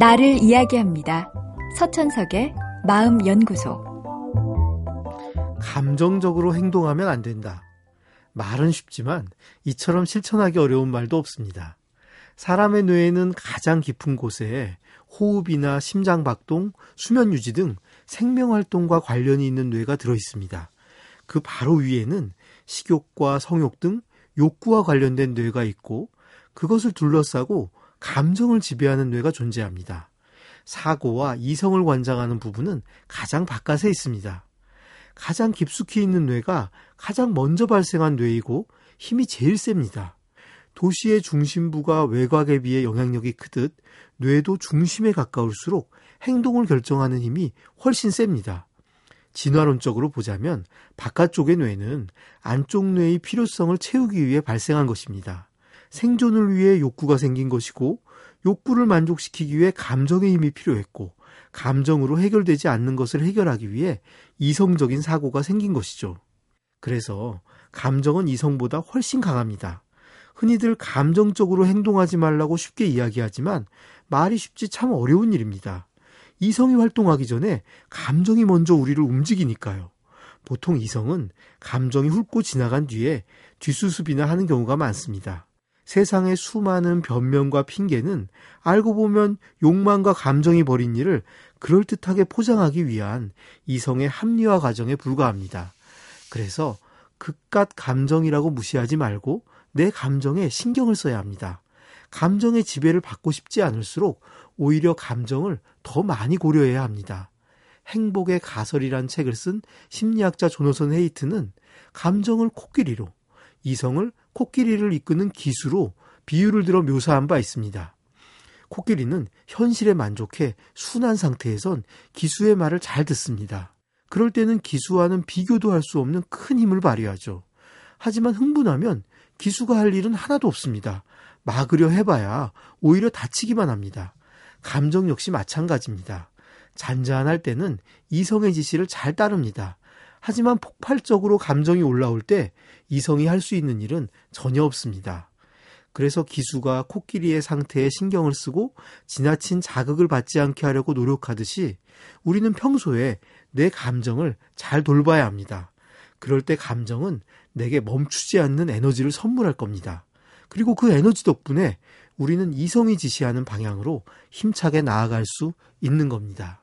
나를 이야기합니다. 서천석의 마음연구소. 감정적으로 행동하면 안 된다. 말은 쉽지만 이처럼 실천하기 어려운 말도 없습니다. 사람의 뇌에는 가장 깊은 곳에 호흡이나 심장 박동, 수면 유지 등 생명 활동과 관련이 있는 뇌가 들어 있습니다. 그 바로 위에는 식욕과 성욕 등 욕구와 관련된 뇌가 있고 그것을 둘러싸고 감정을 지배하는 뇌가 존재합니다. 사고와 이성을 관장하는 부분은 가장 바깥에 있습니다. 가장 깊숙이 있는 뇌가 가장 먼저 발생한 뇌이고 힘이 제일 셉니다. 도시의 중심부가 외곽에 비해 영향력이 크듯 뇌도 중심에 가까울수록 행동을 결정하는 힘이 훨씬 셉니다. 진화론적으로 보자면 바깥쪽의 뇌는 안쪽 뇌의 필요성을 채우기 위해 발생한 것입니다. 생존을 위해 욕구가 생긴 것이고 욕구를 만족시키기 위해 감정의 힘이 필요했고 감정으로 해결되지 않는 것을 해결하기 위해 이성적인 사고가 생긴 것이죠. 그래서 감정은 이성보다 훨씬 강합니다. 흔히들 감정적으로 행동하지 말라고 쉽게 이야기하지만 말이 쉽지 참 어려운 일입니다. 이성이 활동하기 전에 감정이 먼저 우리를 움직이니까요. 보통 이성은 감정이 훑고 지나간 뒤에 뒷수습이나 하는 경우가 많습니다. 세상의 수많은 변명과 핑계는 알고 보면 욕망과 감정이 벌인 일을 그럴듯하게 포장하기 위한 이성의 합리화 과정에 불과합니다. 그래서 극갓 감정이라고 무시하지 말고 내 감정에 신경을 써야 합니다. 감정의 지배를 받고 싶지 않을수록 오히려 감정을 더 많이 고려해야 합니다. 행복의 가설이란 책을 쓴 심리학자 조노선 헤이트는 감정을 코끼리로, 이성을 코끼리를 이끄는 기수로 비유를 들어 묘사한 바 있습니다. 코끼리는 현실에 만족해 순한 상태에선 기수의 말을 잘 듣습니다. 그럴 때는 기수와는 비교도 할 수 없는 큰 힘을 발휘하죠. 하지만 흥분하면 기수가 할 일은 하나도 없습니다. 막으려 해봐야 오히려 다치기만 합니다. 감정 역시 마찬가지입니다. 잔잔할 때는 이성의 지시를 잘 따릅니다. 하지만 폭발적으로 감정이 올라올 때 이성이 할 수 있는 일은 전혀 없습니다. 그래서 기수가 코끼리의 상태에 신경을 쓰고 지나친 자극을 받지 않게 하려고 노력하듯이 우리는 평소에 내 감정을 잘 돌봐야 합니다. 그럴 때 감정은 내게 멈추지 않는 에너지를 선물할 겁니다. 그리고 그 에너지 덕분에 우리는 이성이 지시하는 방향으로 힘차게 나아갈 수 있는 겁니다.